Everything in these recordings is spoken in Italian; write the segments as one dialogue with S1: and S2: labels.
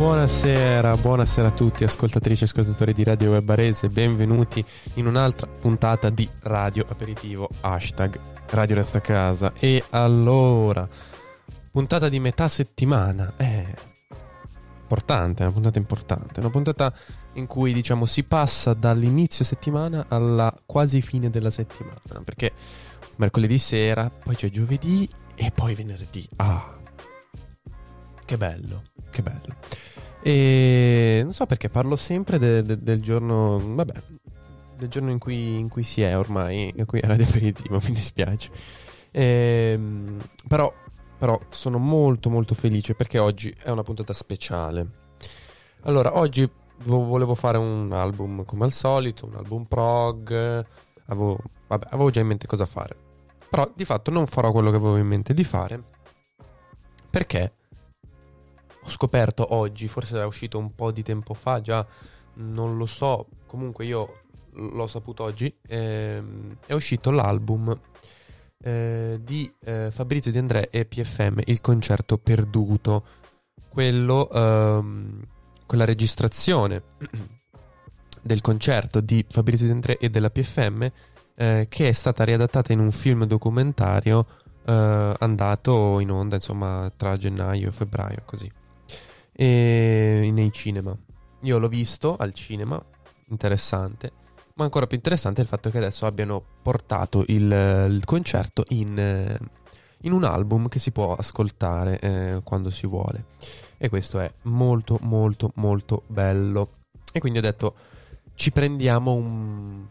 S1: Buonasera, buonasera a tutti ascoltatrici e ascoltatori di Radio Web Arese, benvenuti in un'altra puntata di Radio Aperitivo, hashtag Radio Resta a Casa. E allora, puntata di metà settimana, eh, importante, una puntata importante, una puntata in cui diciamo si passa dall'inizio settimana alla quasi fine della settimana, perché mercoledì sera, poi c'è giovedì e poi venerdì. Ah, che bello, che bello. E non so perché parlo sempre de- de- del giorno, vabbè, del giorno in cui, in cui si è ormai, cui era definitivo, mi dispiace. Ehm, però, però sono molto molto felice perché oggi è una puntata speciale. Allora, oggi vo- volevo fare un album come al solito, un album prog, avevo, vabbè, avevo già in mente cosa fare. Però di fatto non farò quello che avevo in mente di fare perché ho scoperto oggi, forse era uscito un po' di tempo fa, già non lo so, comunque io l'ho saputo oggi, ehm, è uscito l'album eh, di eh, Fabrizio Di André e PFM, il concerto perduto, quello, ehm, quella registrazione del concerto di Fabrizio Di André e della PFM eh, che è stata riadattata in un film documentario eh, andato in onda insomma tra gennaio e febbraio così e nei cinema. Io l'ho visto al cinema interessante ma ancora più interessante è il fatto che adesso abbiano portato il, il concerto in, eh, in un album che si può ascoltare eh, quando si vuole. E questo è molto molto molto bello. E quindi ho detto ci prendiamo un,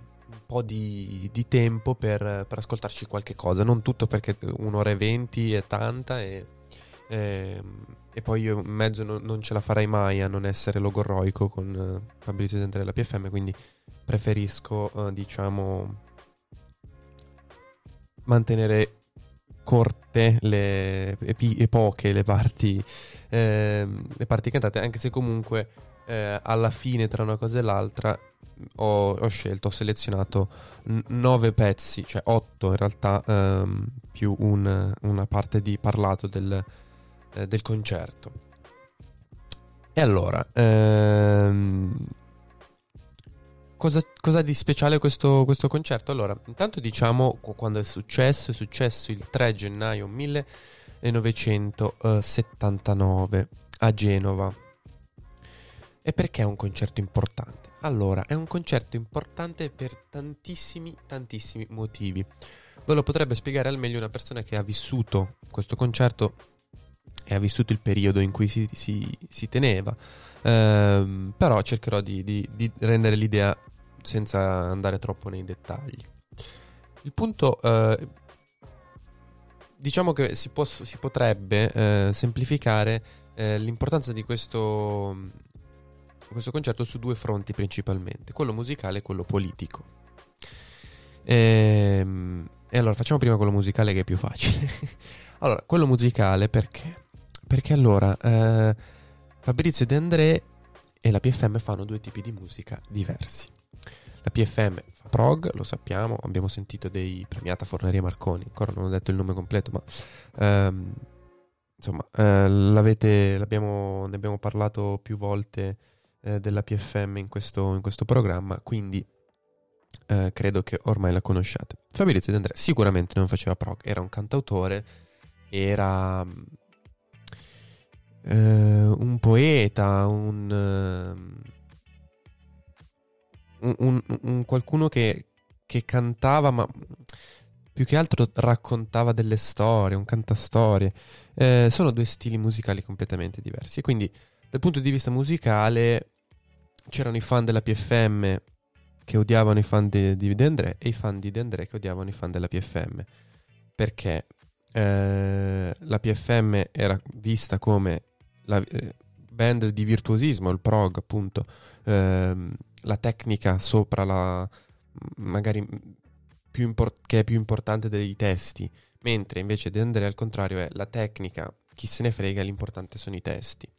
S1: po' di, di tempo per, per ascoltarci qualche cosa. Non tutto perché un'ora e venti è tanta e, e, e poi io in mezzo non, non ce la farei mai a non essere logorroico con eh, Fabrizio della PFM quindi preferisco eh, diciamo mantenere corte le, e, pi- e poche le parti, ehm, le parti cantate, anche se comunque eh, alla fine tra una cosa e l'altra ho, ho scelto, ho selezionato n- nove pezzi, cioè otto in realtà, ehm, più un- una parte di parlato del, eh, del concerto. E allora, ehm, cosa, cosa di speciale questo, questo concerto? Allora, intanto diciamo qu- quando è successo, è successo il 3 gennaio 1979 a Genova. E perché è un concerto importante? Allora, è un concerto importante per tantissimi, tantissimi motivi. Ve lo potrebbe spiegare al meglio una persona che ha vissuto questo concerto e ha vissuto il periodo in cui si, si- si teneva. Ehm, però cercherò di, di- di rendere l'idea senza andare troppo nei dettagli. Il punto, eh, diciamo che si, può- si potrebbe eh, semplificare eh, l'importanza di questo, questo concerto su due fronti principalmente, quello musicale e quello politico. Ehm, E, allora facciamo prima quello musicale che è più facile. allora, quello musicale perché? Perché allora eh, Fabrizio De André e la PFM fanno due tipi di musica diversi. La PFM fa prog, lo sappiamo, abbiamo sentito dei premiata Forneria Marconi, ancora non ho detto il nome completo, ma ehm, insomma, eh, l'abbiamo, ne abbiamo parlato più volte eh, della PFM in questo, in questo programma, quindi eh, credo che ormai la conosciate. Fabrizio De André sicuramente non faceva prog, era un cantautore, era eh, un poeta, un, ehm, un, un- un qualcuno che, che cantava, ma più che altro raccontava delle storie, un cantastorie. Eh, sono due stili musicali completamente diversi. E quindi dal punto di vista musicale c'erano i fan della PFM che odiavano i fan di, di De André e i fan di De André che odiavano i fan della PFM. Perché eh, la PFM era vista come la eh, band di virtuosismo, il prog appunto, ehm, la tecnica sopra la magari più impor- che è più importante dei testi, mentre invece De André al contrario è la tecnica, chi se ne frega, l'importante sono i testi.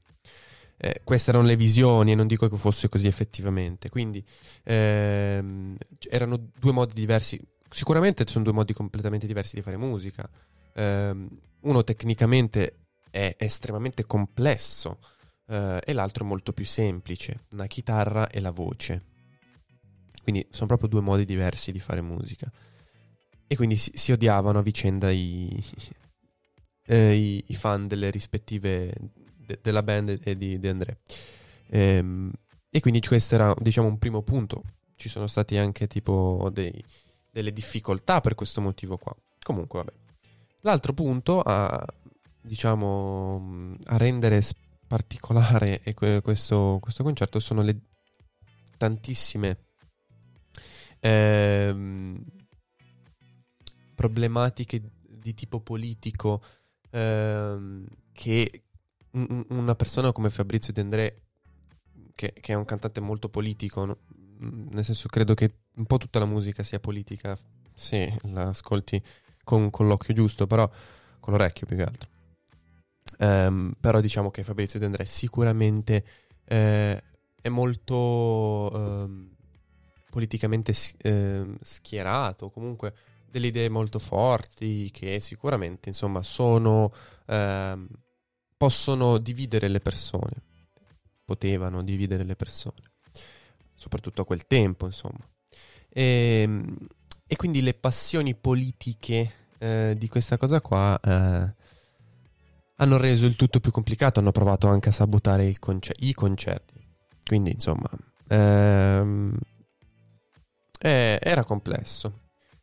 S1: Eh, queste erano le visioni e non dico che fosse così effettivamente, quindi ehm, erano due modi diversi, sicuramente sono due modi completamente diversi di fare musica. Ehm, uno tecnicamente è estremamente complesso eh, e l'altro è molto più semplice, una chitarra e la voce. Quindi sono proprio due modi diversi di fare musica. E quindi si, si odiavano a vicenda i, eh, i, i fan delle rispettive de- della band e di, di André. Ehm, e quindi questo era, diciamo, un primo punto. Ci sono stati anche tipo dei- delle difficoltà per questo motivo qua. Comunque, vabbè. L'altro punto a, diciamo, a rendere particolare que- questo, questo concerto sono le tantissime ehm, problematiche di tipo politico ehm, che un- un- una persona come Fabrizio De André, che, che è un cantante molto politico, no? Nel senso credo che un po' tutta la musica sia politica se la ascolti con, con l'occhio giusto, però con l'orecchio più che altro. Ehm, però diciamo che Fabrizio De André sicuramente eh, è molto ehm, politicamente ehm, schierato, comunque delle idee molto forti che sicuramente insomma sono ehm, possono dividere le persone. Potevano dividere le persone. Soprattutto a quel tempo insomma. E, e quindi le passioni politiche eh, di questa cosa qua eh, hanno reso il tutto più complicato hanno provato anche a sabotare il conce- i concerti quindi insomma ehm, eh, era complesso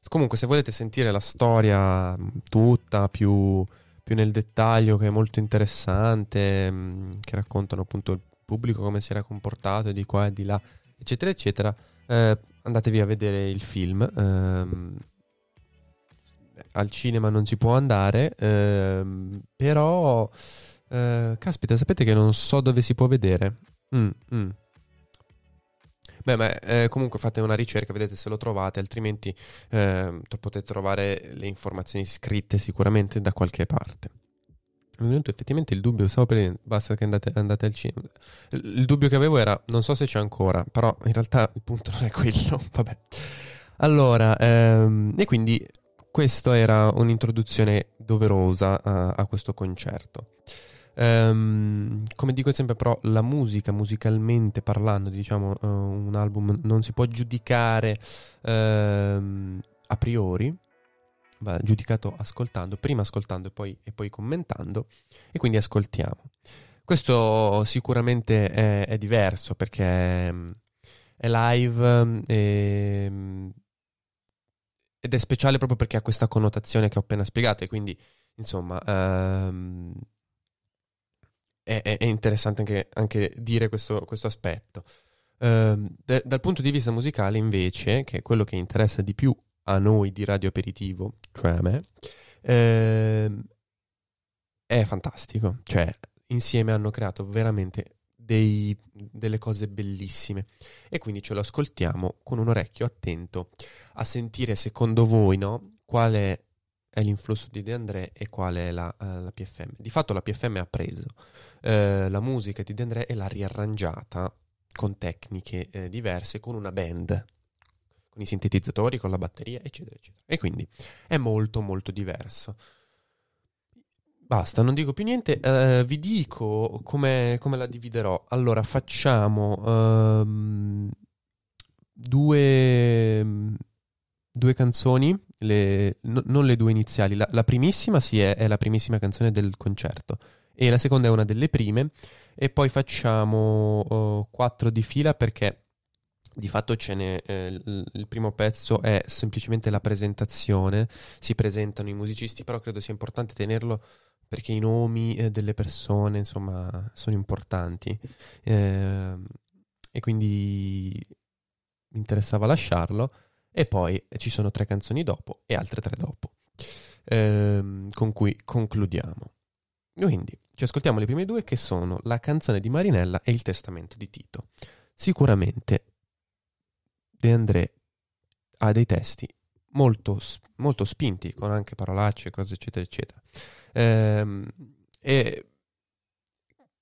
S1: Comunque, se volete sentire la storia mh, tutta più, più nel dettaglio, che è molto interessante, mh, che raccontano appunto il pubblico come si era comportato di qua e di là, eccetera, eccetera, eh, andatevi a vedere il film. ehm, al cinema non si può andare, ehm, però, eh, caspita, sapete che non so dove si può vedere. Mm, mm. Beh, ma eh, comunque fate una ricerca, vedete se lo trovate, altrimenti eh, potete trovare le informazioni scritte sicuramente da qualche parte. Mi è venuto effettivamente il dubbio, stavo per basta che andate, andate al cinema. Il, il dubbio che avevo era, non so se c'è ancora, però in realtà il punto non è quello, vabbè. Allora, ehm, e quindi questa era un'introduzione doverosa a, a questo concerto. Ehm, come dico sempre, però, la musica, musicalmente parlando, diciamo, eh, un album non si può giudicare ehm, a priori, va giudicato ascoltando, prima ascoltando e poi, e poi commentando, e quindi ascoltiamo. Questo sicuramente è, è diverso perché mm, è live e, ed è speciale proprio perché ha questa connotazione che ho appena spiegato e quindi, insomma, ehm, è, è- interessante anche, anche dire questo, questo aspetto. Ehm, de- dal punto di vista musicale, invece, che è quello che interessa di più a noi di Radio Aperitivo, cioè a me, ehm, è fantastico. Cioè, insieme hanno creato veramente dei- delle cose bellissime. E quindi ce lo ascoltiamo con un orecchio attento a sentire, secondo voi, no? Qual è, l'influsso di De André e qual è la, eh, la PFM. Di fatto la PFM ha preso eh, la musica di De André e l'ha riarrangiata con tecniche eh, diverse, con una band, con i sintetizzatori, con la batteria, eccetera, eccetera. E quindi è molto, molto diverso. Basta, non dico più niente. eh, vi dico come, come la dividerò. Allora, facciamo ehm, due, due canzoni, le- no- non le due iniziali. La, la primissima sì, è, è la primissima canzone del concerto e la seconda è una delle prime. E poi facciamo oh, quattro di fila perché di fatto eh, il primo pezzo è semplicemente la presentazione. Si presentano i musicisti, però credo sia importante tenerlo perché i nomi eh, delle persone, insomma, sono importanti. Ehm, e quindi mi interessava lasciarlo. E poi ci sono tre canzoni dopo e altre tre dopo, ehm, con cui concludiamo. Quindi ci ascoltiamo le prime due che sono la canzone di Marinella e il testamento di Tito. Sicuramente De André ha dei testi molto, molto spinti, con anche parolacce, cose eccetera eccetera. Ehm, e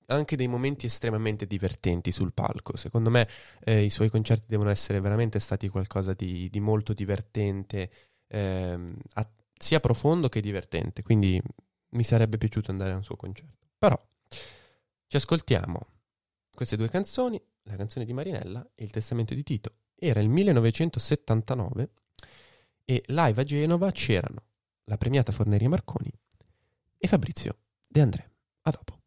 S1: anche dei momenti estremamente divertenti sul palco. Secondo me eh, i suoi concerti devono essere veramente stati qualcosa di, di molto divertente, ehm, a- sia profondo che divertente. Quindi mi sarebbe piaciuto andare a un suo concerto. Però ci ascoltiamo queste due canzoni, la canzone di Marinella e il testamento di Tito. Era il 1979 e live a Genova c'erano la premiata Forneria Marconi e Fabrizio De André. A dopo.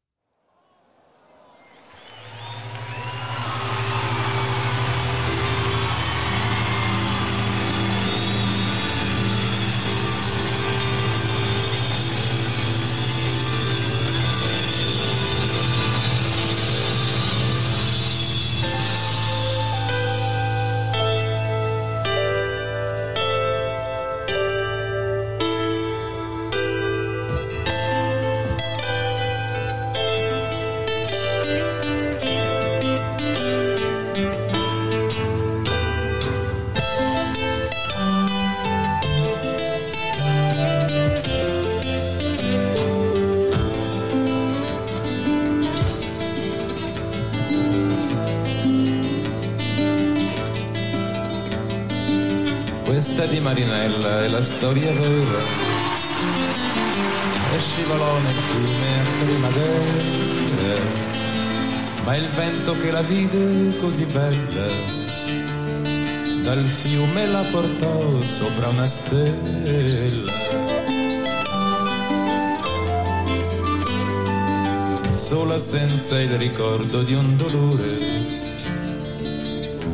S2: Di Marinella è la storia vera. E scivolò nel fiume a primavera. Ma il vento che la vide così bella, dal fiume la portò sopra una stella. Sola senza il ricordo di un dolore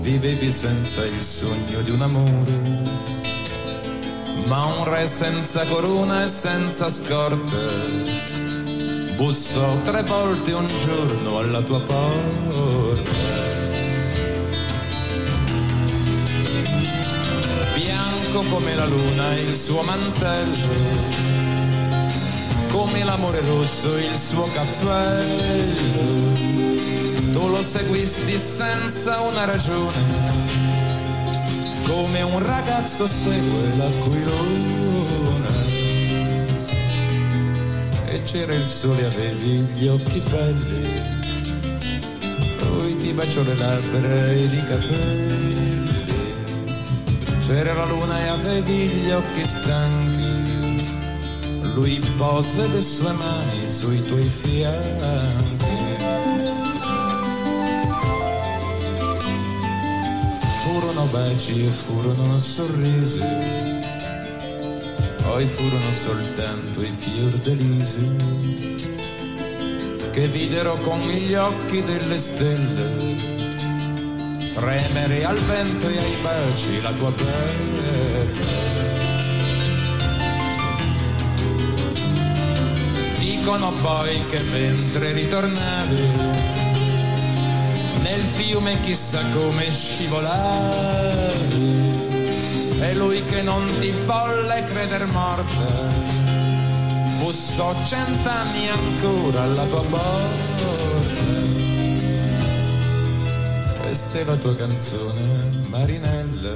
S2: vivevi senza il sogno di un amore, ma un re senza corona e senza scorte bussò tre volte un giorno alla tua porta. Bianco come la luna il suo mantello, come l'amore rosso il suo cappello tu lo seguisti senza una ragione, come un ragazzo segue l'aquilone. E c'era il sole, avevi gli occhi belli, lui ti baciò le labbra ed i capelli. C'era la luna e avevi gli occhi stanchi, lui pose le sue mani sui tuoi fianchi. Furono baci e furono sorrisi, poi furono soltanto i fiordalisi che videro con gli occhi delle stelle fremere al vento e ai baci la tua pelle. Dicono poi che mentre ritornavi nel fiume chissà come scivolavi e lui che non ti volle creder morta. Bussò cent'anni ancora alla tua porta questa è la tua canzone Marinella.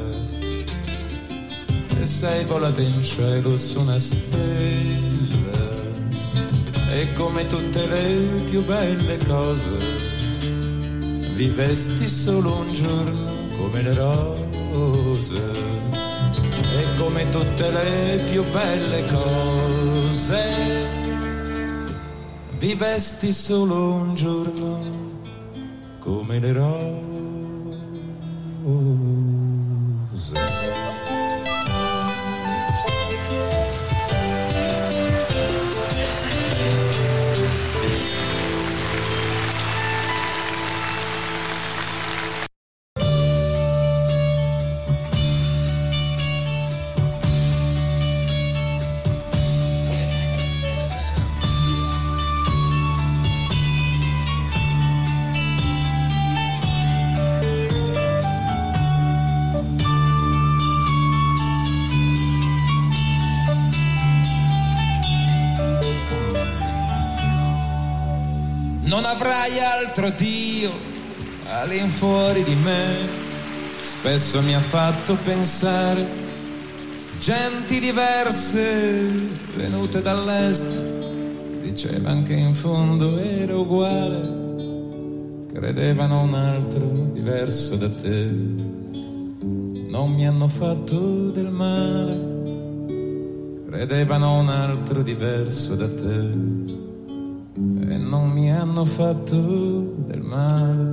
S2: E sei volata in cielo su una stella. E come tutte le più belle cose vivesti solo un giorno come le rose e come tutte le più belle cose. Vivesti solo un giorno come le rose Non avrai altro Dio all'infuori di me. Spesso mi ha fatto pensare genti diverse venute dall'est. Dicevano che in fondo era uguale. Credevano un altro diverso da te. Non mi hanno fatto del male. Credevano un altro diverso da te mi hanno fatto del male.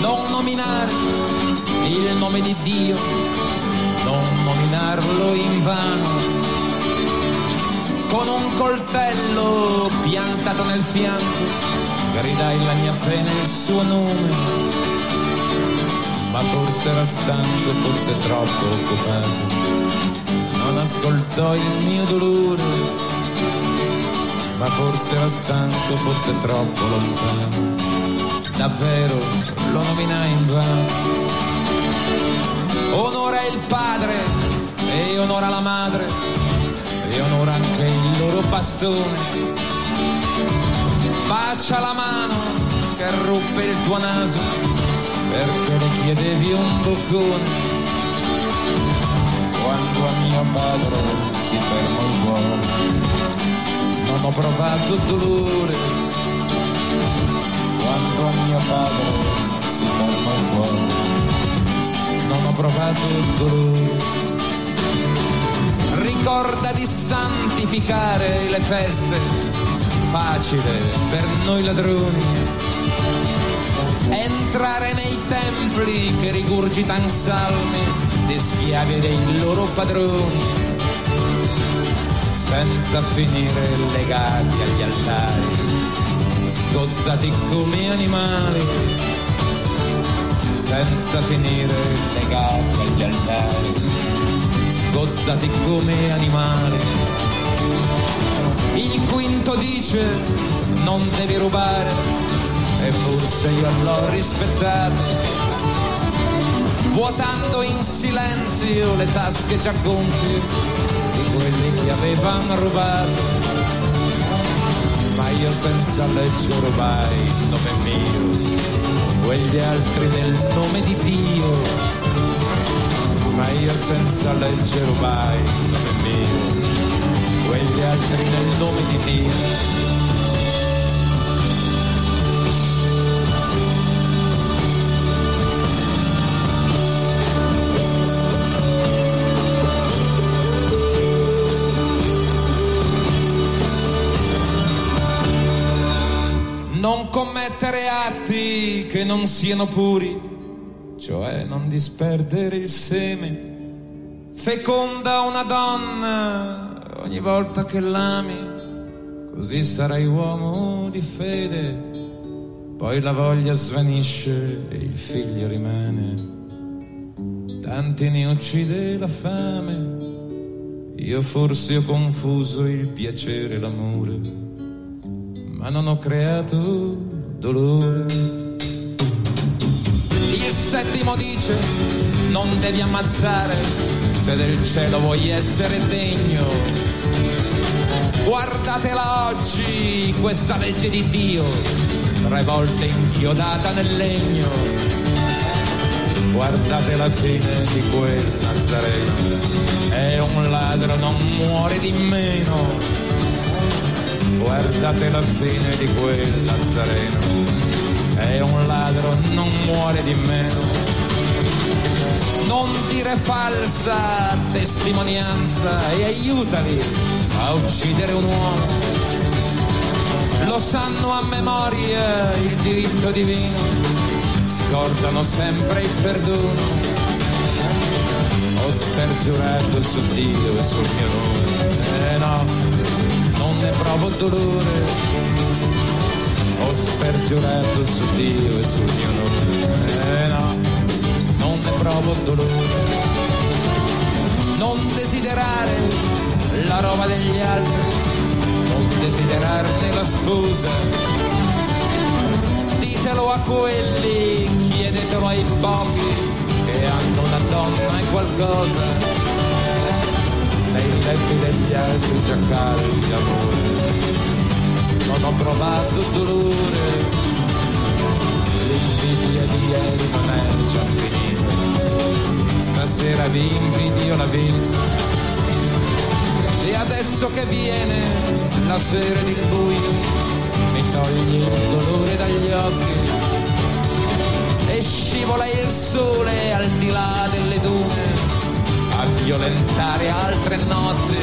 S2: Non nominare il nome di Dio, non nominarlo in vano, con un coltello piantato nel fianco, gridai la mia pena e il suo nome ma forse era stanco forse troppo occupato. Non ascoltò il mio dolore, ma forse era stanco, forse troppo lontano. Davvero lo nominai in vano. Onora il padre e onora la madre e onora anche il loro bastone. Bacia la mano che ruppe il tuo naso perché le chiedevi un boccone quando a mio padre si fermò il cuore non ho provato dolore. Quando mio padre si fermò il cuore non ho provato dolore. Ricorda di santificare le feste facile per noi ladroni. Entrare nei templi che rigurgitan salmi di schiavi dei loro padroni, senza finire legati agli altari, sgozzati come animali, senza finire legati agli altari, sgozzati come animali. Il quinto dice non devi rubare e forse io l'ho rispettato, vuotando in silenzio le tasche già gonfie quelli che avevano rubato. Ma io senza legge rubai il nome mio, quegli altri nel nome di Dio. Ma io senza legge rubai il nome mio, quegli altri nel nome di Dio. Commettere atti che non siano puri, cioè non disperdere il seme. Feconda una donna ogni volta che l'ami, così sarai uomo di fede. Poi la voglia svanisce e il figlio rimane. Tanti ne uccide la fame. Io forse ho confuso il piacere e l'amore ma non ho creato dolore. Il settimo dice, non devi ammazzare se del cielo vuoi essere degno. Guardatela oggi, questa legge di Dio, tre volte inchiodata nel legno. Guardate la fine di quel Nazareno, è un ladro, non muore di meno guardate la fine di quel Nazareno, è un ladro, non muore di meno. Non dire falsa testimonianza e aiutali a uccidere un uomo. Lo sanno a memoria il diritto divino, scordano sempre il perdono. Ho spergiurato su Dio e sul mio nome, ne provo dolore. Ho spergiurato su Dio e sul mio nome. Eh no, non ne provo dolore. Non desiderare la roba degli altri, non desiderarne la sposa. Ditelo a quelli, chiedetelo ai pochi che hanno una donna e qualcosa letti degli altri già caldi d'amore. ho provato dolore. L'invidia di ieri non è già finita, stasera vi invidio la vita. E adesso che viene la sera ed il buio, mi toglie il dolore dagli occhi e scivola il sole al di là delle dune violentare altre notti.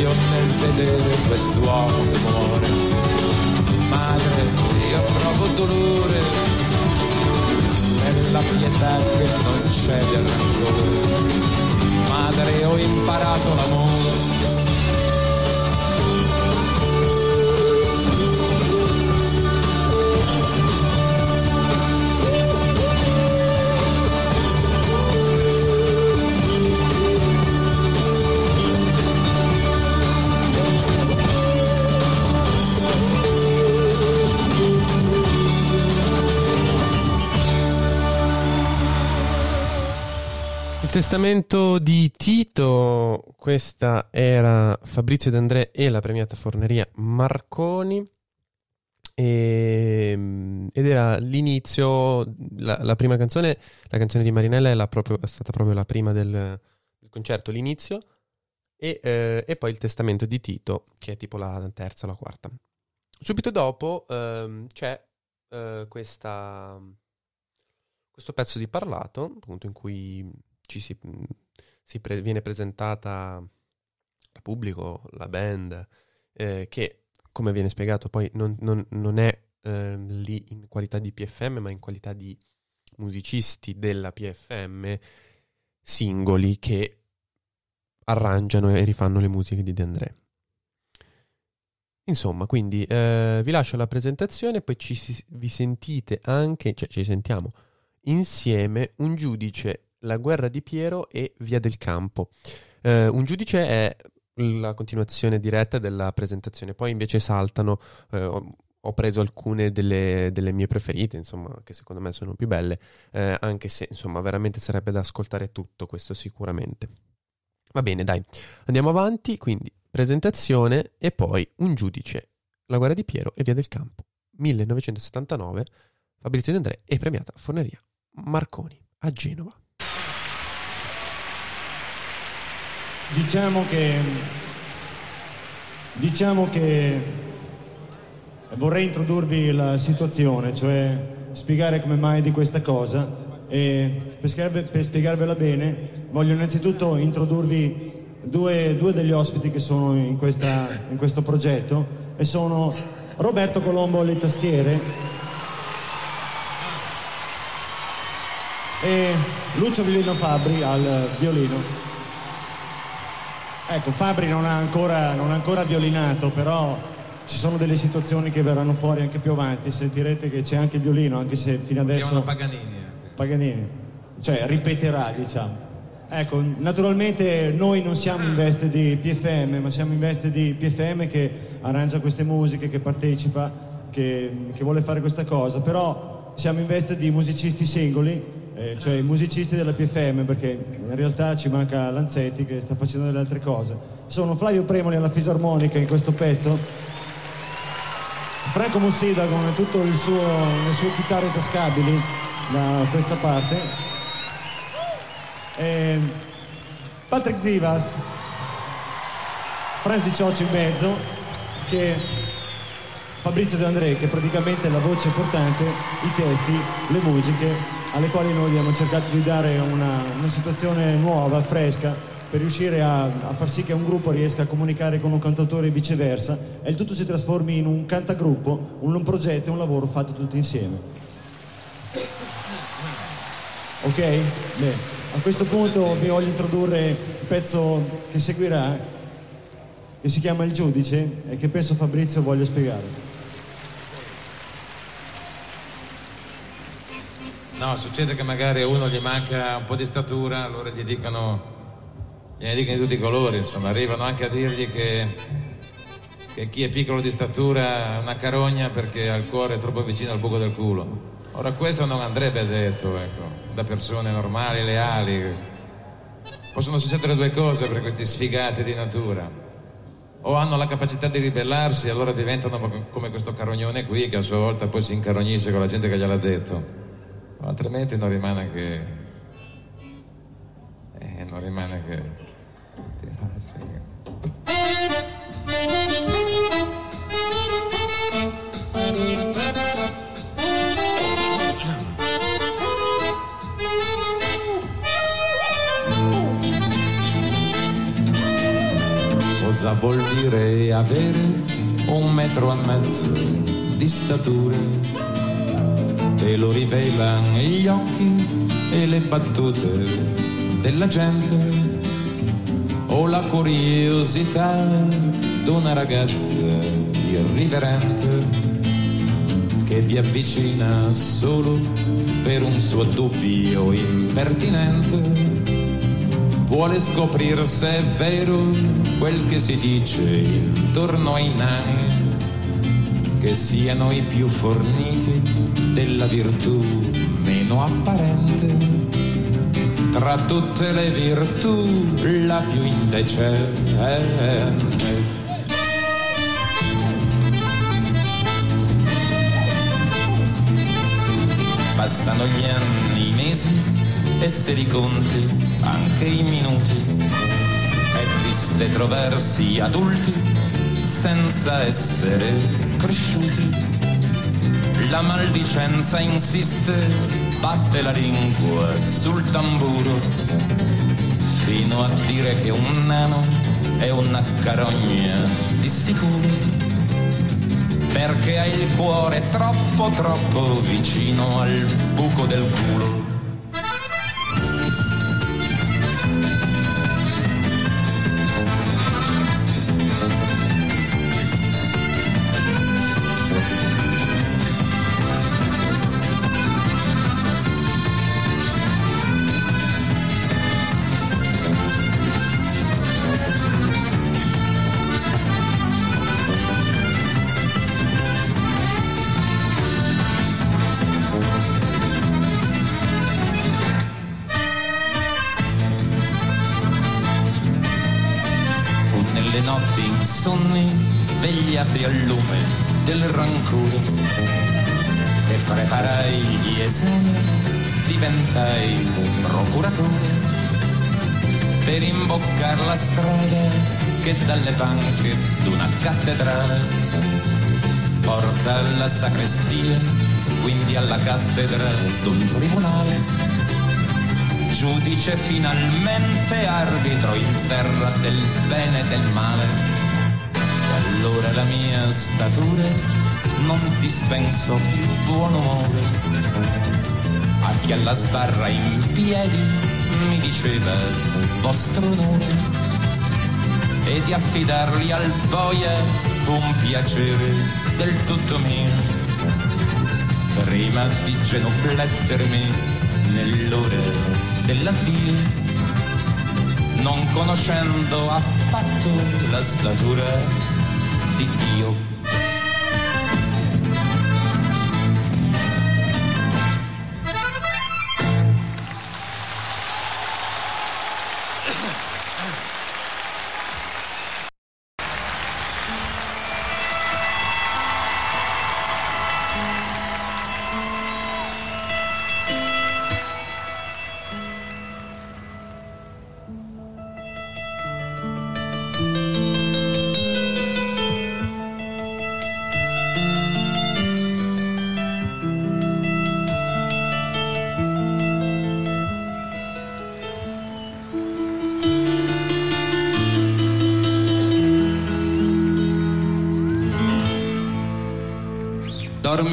S2: Io nel vedere quest'uomo che muore, madre, io provo dolore nella pietà che non c'è del rancore. Madre, ho imparato l'amore.
S1: Testamento di Tito, questa era Fabrizio D'André e la premiata forneria Marconi. E- ed era l'inizio, la, la prima canzone, la canzone di Marinella è, proprio- è stata proprio la prima del, del concerto, l'inizio, e, eh, e poi il testamento di Tito, che è tipo la terza o la quarta. Subito dopo ehm, c'è eh, questa, questo pezzo di parlato, appunto in cui ci si, si pre- viene presentata al pubblico, la band, eh, che come viene spiegato poi non, non- non è eh, lì in qualità di PFM, ma in qualità di musicisti della PFM singoli che arrangiano e rifanno le musiche di De André. Insomma, quindi eh, vi lascio la presentazione, poi ci vi sentite anche, cioè ci sentiamo insieme un giudice La guerra di Piero e Via del Campo. Eh, un giudice è la continuazione diretta della presentazione, poi invece saltano, eh, ho, preso alcune delle, delle mie preferite, insomma, che secondo me sono più belle, eh, anche se insomma veramente sarebbe da ascoltare tutto, questo sicuramente. Va bene, dai, andiamo avanti, quindi presentazione e poi un giudice, La guerra di Piero e Via del Campo, 1979, Fabrizio De André e premiata Forneria Marconi a Genova.
S3: Diciamo che diciamo che vorrei introdurvi la situazione, cioè spiegare come mai di questa cosa e per, spiegarve- per spiegarvela bene voglio innanzitutto introdurvi due, due degli ospiti che sono in, questa- in questo progetto e sono Roberto Colombo alle tastiere e Lucio Villino Fabri al violino. Ecco, Fabri non ha, ancora, non ha ancora violinato, però ci sono delle situazioni che verranno fuori anche più avanti. Sentirete che c'è anche il violino, anche se fino adesso.
S2: Paganini.
S3: Paganini, cioè ripeterà, diciamo. Ecco, naturalmente noi non siamo in veste di PFM, ma siamo in veste di PFM che arrangia queste musiche, che partecipa, che, che vuole fare questa cosa, però siamo in veste di musicisti singoli, eh, cioè i musicisti della PFM, perché in realtà ci manca Lanzetti che sta facendo delle altre cose. Sono Flavio Premoli alla fisarmonica in questo pezzo, Franco Mussida con tutto il suo, le sue chitarre tascabili da questa parte. E Patrick Zivas, Franz Di Cioccio in mezzo, che Fabrizio De André, che praticamente è la voce portante, i testi, le musiche, alle quali noi abbiamo cercato di dare una, una situazione nuova, fresca, per riuscire a, a far sì che un gruppo riesca a comunicare con un cantautore e viceversa, e il tutto si trasformi in un cantagruppo, un, un progetto e un lavoro fatto tutti insieme. Ok? Bene. A questo punto vi voglio introdurre il pezzo che seguirà, che si chiama Il giudice e che penso Fabrizio voglia spiegare.
S2: No, succede che magari a uno gli manca un po' di statura, allora gli dicono, gliene dicono di tutti i colori, insomma, arrivano anche a dirgli che, che chi è piccolo di statura è una carogna perché ha il cuore troppo vicino al buco del culo. Ora questo non andrebbe detto, ecco, da persone normali, leali. Possono succedere due cose per questi sfigati di natura. o hanno la capacità di ribellarsi, allora diventano come- questo carognone qui che a sua volta poi si incarognisce con la gente che gliel'ha detto. Altrimenti non rimane che. Eh, non rimane che. Cosa vuol dire avere un metro e mezzo di statura? Te lo rivelano gli occhi e le battute della gente. O la curiosità d'una ragazza irriverente che vi avvicina solo per un suo dubbio impertinente. Vuole scoprire se è vero quel che si dice intorno ai nani, che siano i più forniti della virtù meno apparente. Tra tutte le virtù la più indecente. Passano gli anni, i mesi e se li conti anche i minuti. È triste trovarsi adulti senza essere cresciuti. La maldicenza insiste, batte la lingua sul tamburo, fino a dire che un nano è una carogna di sicuro perché hai il cuore troppo troppo vicino al buco del culo. Vegliati al lume del rancore. E preparai gli esami, diventai un procuratore. Per imboccar la strada che dalle banche d'una cattedrale porta alla sacrestia, quindi alla cattedra d'un tribunale. Giudice finalmente arbitro in terra del bene e del male. Allora la mia statura non dispenso più buon umore. A chi alla sbarra in piedi mi diceva vostro onore e di affidarli al boia un piacere del tutto mio prima di genuflettermi nell'ora dell'addio, non conoscendo affatto la statura di Dio.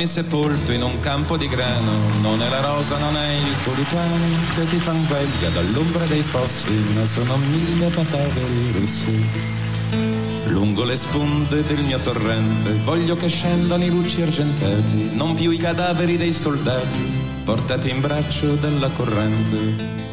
S2: Dormi sepolto in un campo di grano, non è la rosa, non è il tulipano che ti fan veglia dall'ombra dei fossi, ma sono mille pataveri rossi. Lungo le sponde del mio torrente voglio che scendano i luci argentati, non più i cadaveri dei soldati portati in braccio dalla corrente.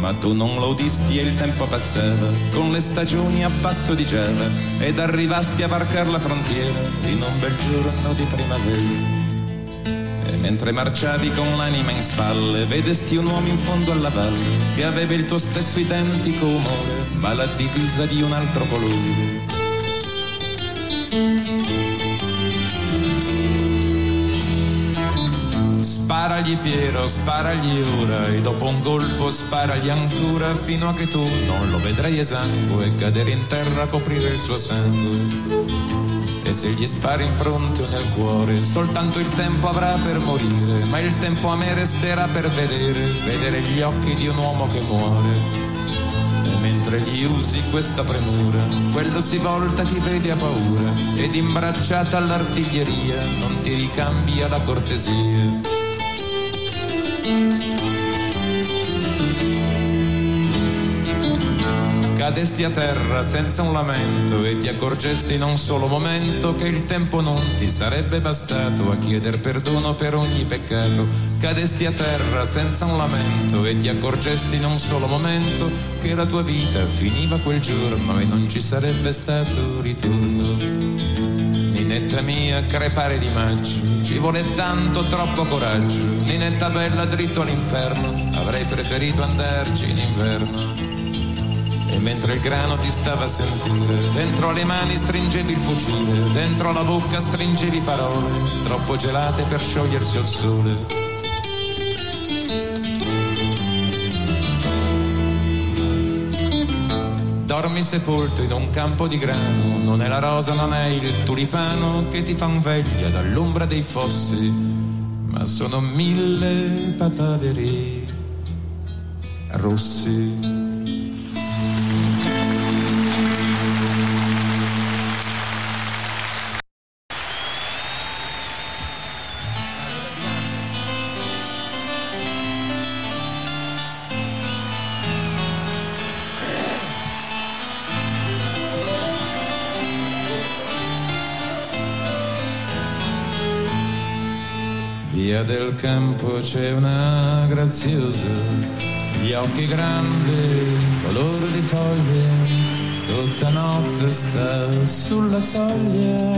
S2: Ma tu non lo udisti e il tempo passava, con le stagioni a passo di gela, ed arrivasti a varcar la frontiera in un bel giorno di primavera. E mentre marciavi con l'anima in spalle, vedesti un uomo in fondo alla valle, che aveva il tuo stesso identico umore, ma la divisa di un altro colore. Sparagli Piero, sparagli ora e dopo un colpo sparagli ancora fino a che tu non lo vedrai esangue e cadere in terra a coprire il suo sangue. E se gli spari in fronte o nel cuore, soltanto il tempo avrà per morire, ma il tempo a me resterà per vedere, vedere gli occhi di un uomo che muore. E mentre gli usi questa premura, quello si volta ti vede a paura ed imbracciata all'artiglieria non ti ricambia la cortesia. Cadesti a terra senza un lamento e ti accorgesti in un solo momento che il tempo non ti sarebbe bastato a chieder perdono per ogni peccato. Cadesti a terra senza un lamento e ti accorgesti in un solo momento che la tua vita finiva quel giorno e non ci sarebbe stato ritorno. Ninetta mia, crepare di maggio, ci vuole tanto, troppo coraggio. Ninetta bella, dritto all'inferno, avrei preferito andarci in inverno. E mentre il grano ti stava a sentire, dentro le mani stringevi il fucile, dentro la bocca stringevi parole, troppo gelate per sciogliersi al sole. Dormi sepolto in un campo di grano, non è la rosa, non è il tulipano che ti fan veglia dall'ombra dei fossi, ma sono mille papaveri rossi. Via del campo c'è una graziosa, gli occhi grandi, color di foglie, tutta notte sta sulla soglia,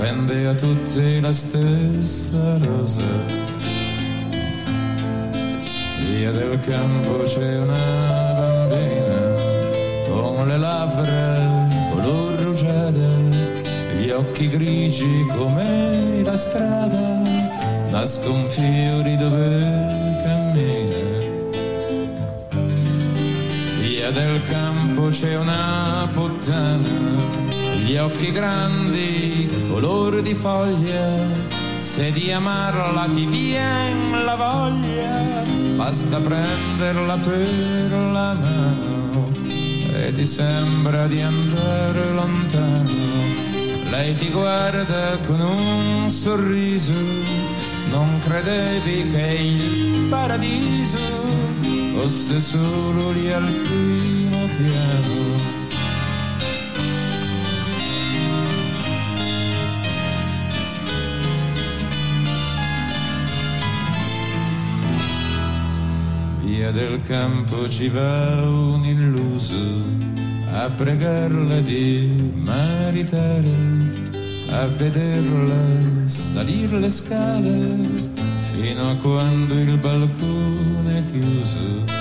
S2: vende a tutti la stessa rosa. Via del campo c'è una bambina con le labbra color rugiada, gli occhi grigi come la strada nascon fiori dove cammina. Via del campo c'è una puttana, gli occhi grandi, color di foglia. Se di amarla ti vien la voglia, basta prenderla per la mano e ti sembra di andare lontano. Lei ti guarda con un sorriso non credevi che il paradiso fosse solo lì al primo piano. Via del campo ci va un illuso a pregarla di maritare a vederla salire le scale fino a quando il balcone è chiuso.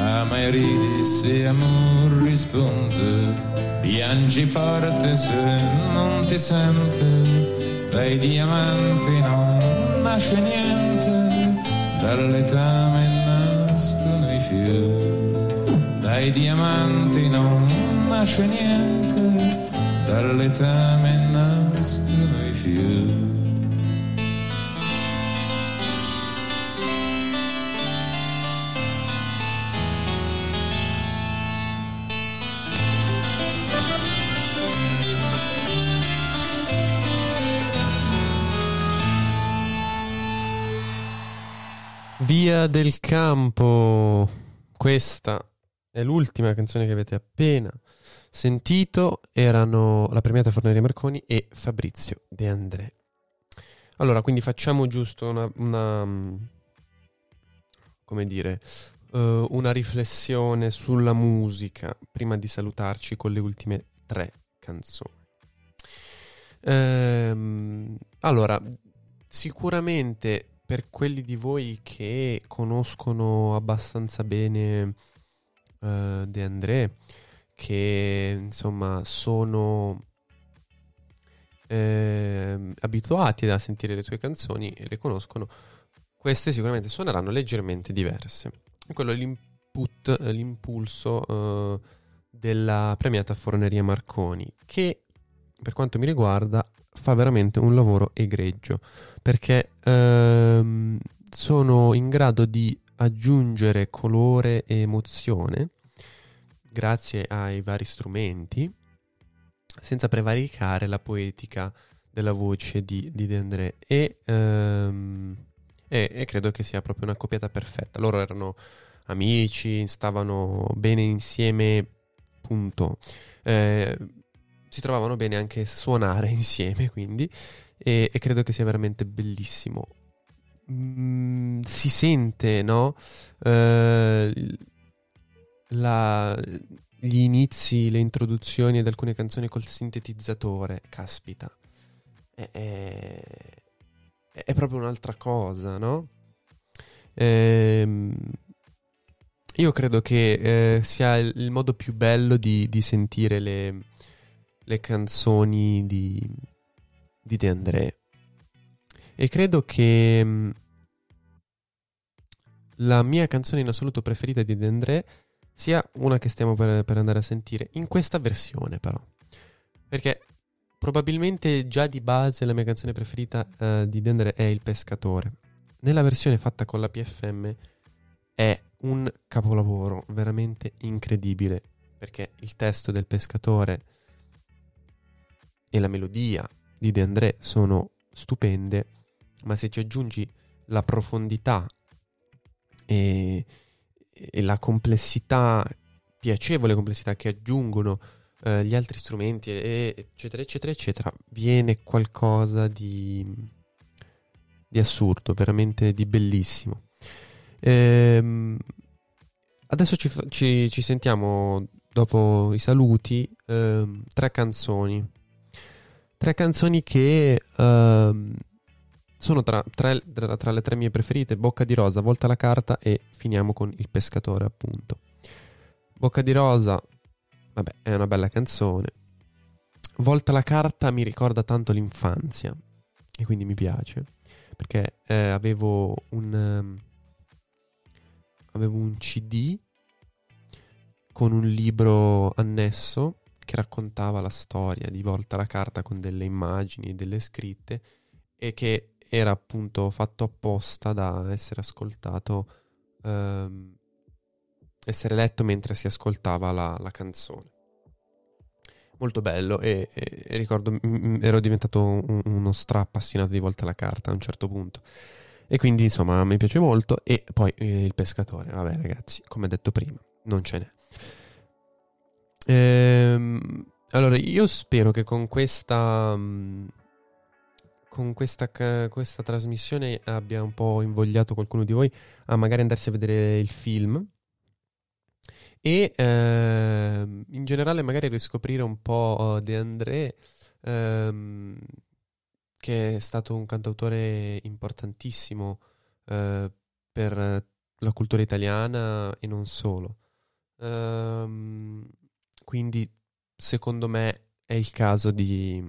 S2: Ama e ridi se amor risponde, piangi forte se non ti sente, dai diamanti non nasce niente, dall'etame nascono i fiori, dai diamanti non nasce niente dall'etame nascono i fiori.
S1: Via del campo. Questa è l'ultima canzone che avete appena sentito erano la premiata Forneria Marconi e Fabrizio De André. Allora, quindi facciamo giusto una, una, mm, come dire, eh, una riflessione sulla musica prima di salutarci con le ultime tre canzoni. Ehm, allora, sicuramente per quelli di voi che conoscono abbastanza bene eh, De André, che insomma sono ehm, abituati a sentire le tue canzoni e le conoscono, queste sicuramente suoneranno leggermente diverse. E quello è l'input, eh, l'impulso eh, della premiata Forneria Marconi, che per quanto mi riguarda fa veramente un lavoro egregio, perché ehm, sono in grado di aggiungere colore e emozione grazie ai vari strumenti senza prevaricare la poetica della voce di, di De André e, ehm, e- e credo che sia proprio una coppiata perfetta. Loro erano amici, stavano bene insieme, punto. Eh, si trovavano bene anche suonare insieme, quindi, e, e credo che sia veramente bellissimo. Mm, si sente, no? Eh, la- gli inizi, le introduzioni ad alcune canzoni col sintetizzatore, caspita, è, è- è proprio un'altra cosa, no? Ehm, io credo che eh, sia il, modo più bello di, di sentire le, le canzoni di, di De André. E credo che mh, la mia canzone in assoluto preferita di De André sia una che stiamo per, per andare a sentire, in questa versione però. Perché probabilmente già di base la mia canzone preferita eh, di De André è Il Pescatore. Nella versione fatta con la PFM è un capolavoro veramente incredibile, perché il testo del pescatore e la melodia di De André sono stupende, ma se ci aggiungi la profondità e, e la complessità, piacevole complessità che aggiungono eh, gli altri strumenti, e- eccetera, eccetera, eccetera, viene qualcosa di, di assurdo, veramente di bellissimo. Ehm, adesso ci, ci- ci sentiamo dopo i saluti ehm, tre canzoni. Tre canzoni che ehm, sono tra, tre- tra- le tre mie preferite: Bocca di Rosa, Volta la carta e finiamo con Il pescatore, appunto. Bocca di Rosa, vabbè, è una bella canzone. Volta la carta mi ricorda tanto l'infanzia e quindi mi piace perché eh, avevo un ehm, avevo un CD con un libro annesso che raccontava la storia di Volta la carta con delle immagini e delle scritte e che era appunto fatto apposta da essere ascoltato ehm, essere letto mentre si ascoltava la, la canzone. Molto bello e, e- e ricordo mm, ero diventato un- uno stra appassionato di Volta la carta a un certo punto. E quindi insomma mi piace molto e poi eh, il pescatore vabbè ragazzi come detto prima non ce n'è. Ehm, allora io spero che con questa mm, con questa, questa trasmissione abbia un po' invogliato qualcuno di voi a magari andarsi a vedere il film e ehm, in generale magari riscoprire un po' De André ehm, che è stato un cantautore importantissimo eh, per la cultura italiana e non solo. Ehm, quindi secondo me è il caso di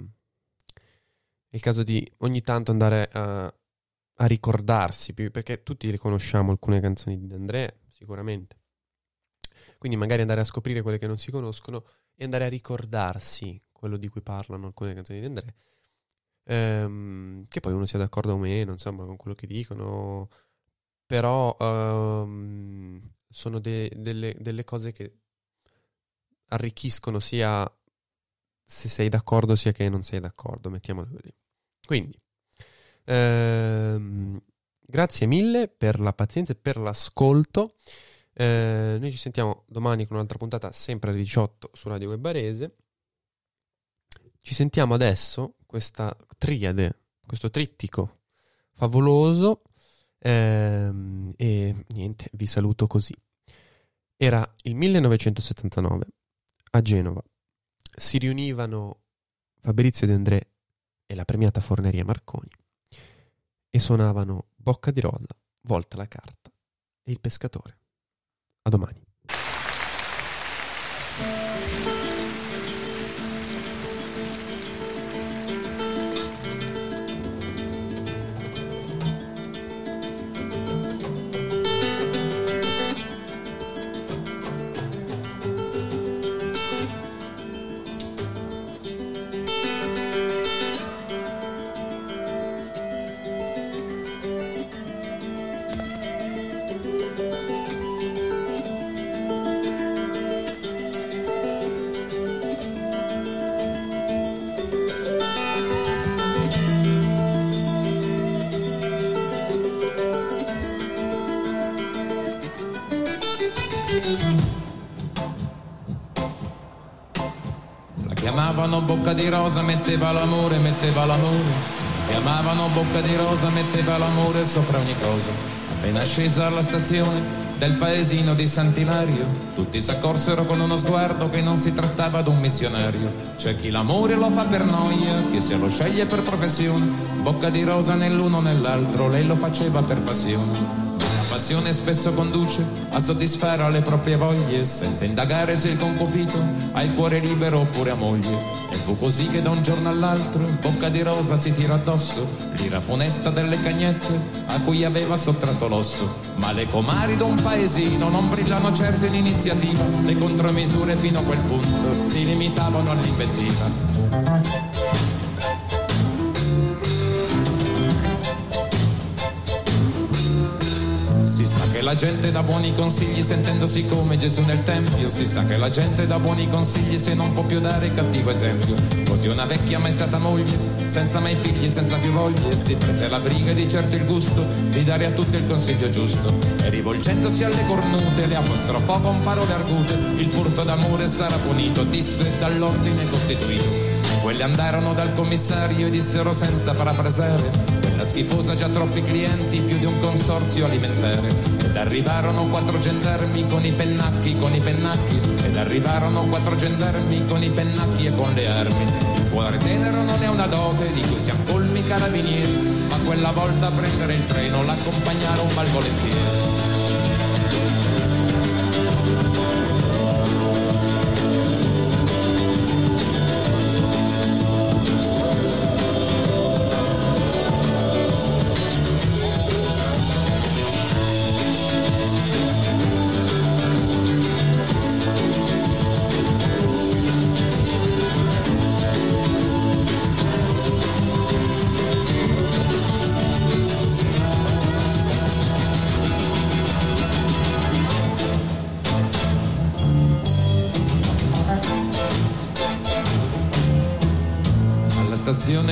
S1: è il caso di ogni tanto andare a, a ricordarsi perché tutti le conosciamo alcune canzoni di André sicuramente quindi magari andare a scoprire quelle che non si conoscono e andare a ricordarsi quello di cui parlano alcune canzoni di André. Ehm, che poi uno sia d'accordo o meno, insomma, con quello che dicono. Però ehm, sono de- delle, delle cose che arricchiscono sia se sei d'accordo sia che non sei d'accordo, mettiamolo così. Quindi, ehm, grazie mille per la pazienza e per l'ascolto. Eh, noi ci sentiamo domani con un'altra puntata, sempre alle 18 su Radio Web Barese. Ci sentiamo adesso, questa triade, questo trittico favoloso. ehm, e niente, vi saluto così. Era il 1979 a Genova. Si riunivano Fabrizio De André e la premiata Forneria Marconi e suonavano Bocca di Rosa, Volta la carta e il pescatore. A domani.
S2: Chiamavano bocca di rosa, metteva l'amore, metteva l'amore. La chiamavano bocca di rosa, metteva l'amore sopra ogni cosa. Appena scesa alla stazione del paesino di Sant'Ilario, tutti s'accorsero con uno sguardo che non si trattava d'un missionario. C'è chi l'amore lo fa per noia, chi se lo sceglie per professione. Bocca di rosa nell'uno nell'altro, lei lo faceva per passione. Passione spesso conduce a soddisfare le proprie voglie senza indagare se il concupito ha il cuore libero oppure ha moglie. E fu così che da un giorno all'altro Bocca di Rosa si tira addosso l'ira funesta delle cagnette a cui aveva sottratto l'osso. Ma le comari d'un paesino non brillano certo in iniziativa, le contromisure fino a quel punto si limitavano all'invettiva. La gente dà buoni consigli sentendosi come Gesù nel Tempio. Si sa che la gente dà buoni consigli se non può più dare cattivo esempio. Così una vecchia mai stata moglie, senza mai figli, senza più voglie, si prese la briga di certo il gusto di dare a tutti il consiglio giusto. E rivolgendosi alle cornute le apostrofò con parole argute. Il furto d'amore sarà punito, disse dall'ordine costituito. Quelle andarono dal commissario e dissero senza parafrasare la schifosa già troppi clienti, più di un consorzio alimentare. Ed arrivarono quattro gendarmi con i pennacchi, con i pennacchi. Ed arrivarono quattro gendarmi con i pennacchi e con le armi. Il cuore tenero non è una dote di cui siamo colmi carabinieri, ma quella volta prendere il treno l'accompagnarono malvolentieri.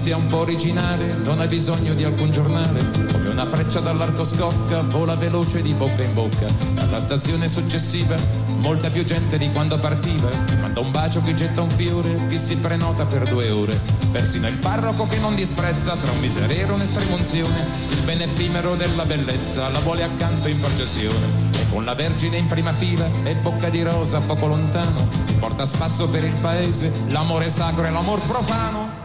S2: Notizia un po' originale non ha bisogno di alcun giornale. Come una freccia dall'arco scocca, vola veloce di bocca in bocca. Alla stazione successiva, molta più gente di quando partiva. Manda un bacio chi getta un fiore, chi si prenota per due ore. Persino il parroco che non disprezza tra un miserero e un'estremunzione. Il bene effimero della bellezza la vuole accanto in processione. E con la Vergine in prima fila e bocca di rosa poco lontano, si porta a spasso per il paese l'amore sacro e l'amor profano.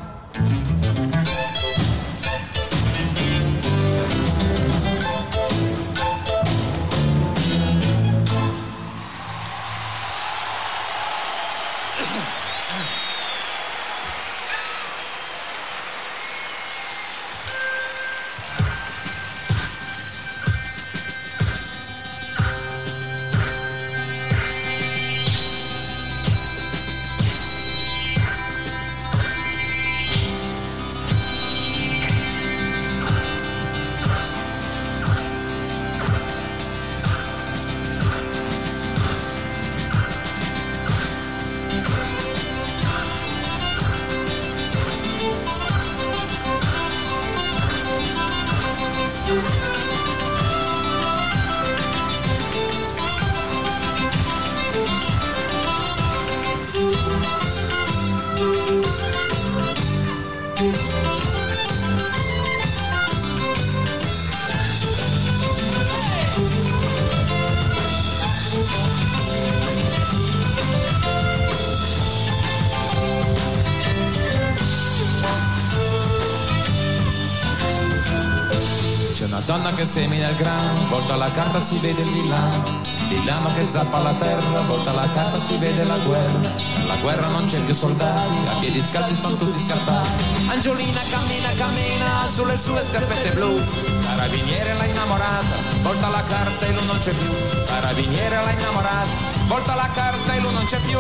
S2: Si vede il villano. Villano che zappa la terra, volta la carta si vede la guerra. La guerra non c'è più soldati, a piedi scalzi sono tutti scappati. Angiolina cammina, cammina sulle sue scarpette blu. Carabiniere l'ha innamorata, volta la carta e lui non c'è più. Carabiniere l'ha innamorata, volta la carta e lui non c'è più.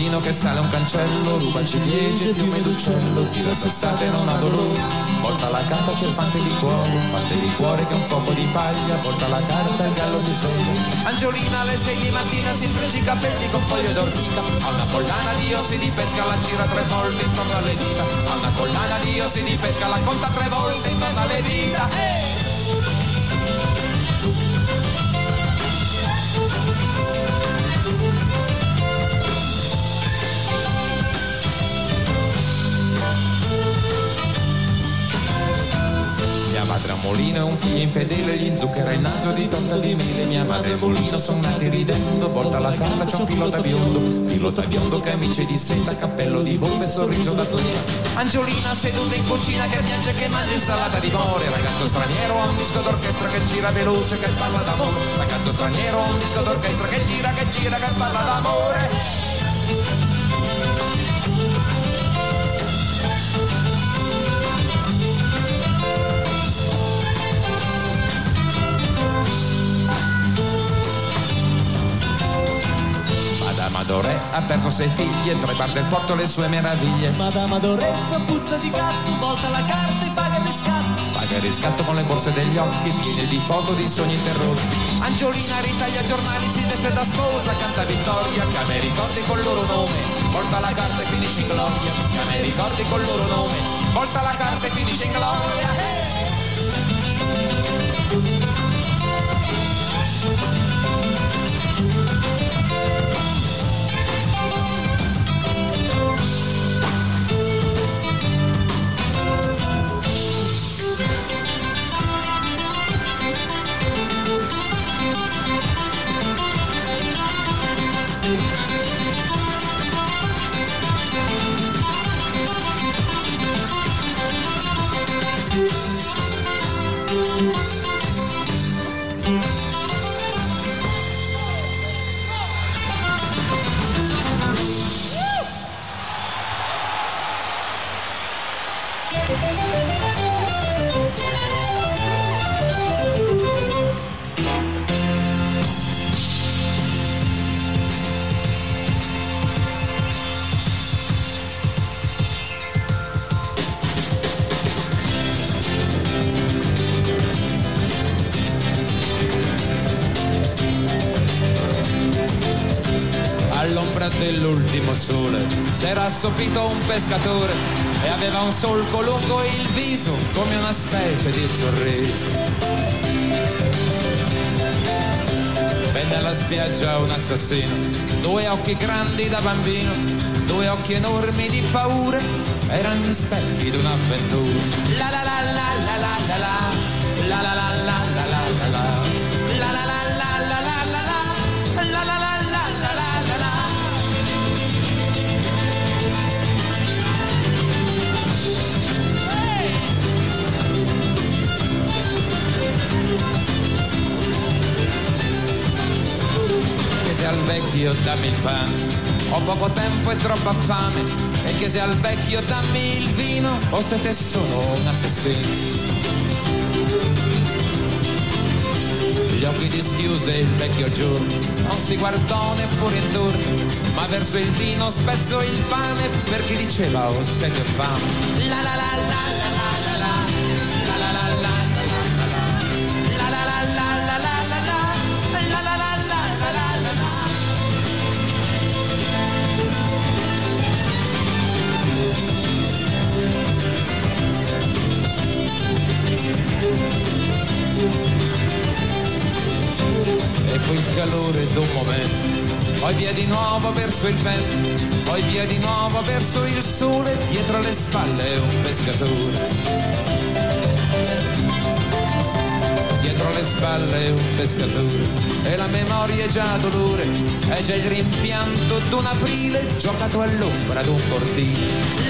S2: Bambino che sale un cancello, ruba ciliegie, piume d'uccello, tira sassate non ha dolore. Porta la carta c'è il fante di cuore, fante di cuore che è un poco di paglia, porta la carta al gallo di sole. Angiolina alle sei di mattina si imprese i capelli con foglie d'ortica, ha una collana di ossi di pesca, la gira tre volte intorno alle dita, ha una collana di ossi di pesca, la conta tre volte intorno alle dita. Eh! Madre a è un figlio infedele, gli inzucchera il naso di torta di mele. Mia madre e il mulino sono nati ridendo, porta la carta, c'è un pilota biondo. Pilota biondo, camice di seta, cappello di volpe, sorriso d'atleta. Angiolina seduta in cucina che piange che mangia insalata di more. Ragazzo straniero ha un disco d'orchestra che gira veloce, che parla d'amore. Ragazzo straniero ha un disco d'orchestra che gira, che gira, che parla d'amore. Madame Adoré ha perso sei figlie, tre bar del porto le sue meraviglie.
S4: Madame Adoressa puzza di gatto, volta la carta e paga il riscatto.
S2: Paga il riscatto con le borse degli occhi, piene di foto di sogni interrotti. Angiolina ritaglia giornali, si veste da sposa, canta vittoria, che a me ricordi col loro nome. Volta la carta e finisce in gloria, che a me ricordi col loro nome. Volta la carta e finisce in gloria. eh! Assopito un pescatore e aveva un solco lungo il viso come una specie di sorriso. Venne alla spiaggia un assassino, due occhi grandi da bambino, due occhi enormi di paura, erano gli specchi di un'avventura. La la la la la vecchio dammi il pane, ho poco tempo e troppa fame, e chiese al vecchio dammi il vino, o se te sono un assassino. Gli occhi dischiuse il vecchio giorno, non si guardò neppure intorno, ma verso il vino spezzò il pane per chi diceva oh sete e fame. La la la la la la, calore d'un momento. Poi via di nuovo verso il vento, poi via di nuovo verso il sole, dietro le spalle un pescatore. spalle un pescatore e la memoria è già dolore, è già il rimpianto d'un aprile giocato all'ombra d'un cortile.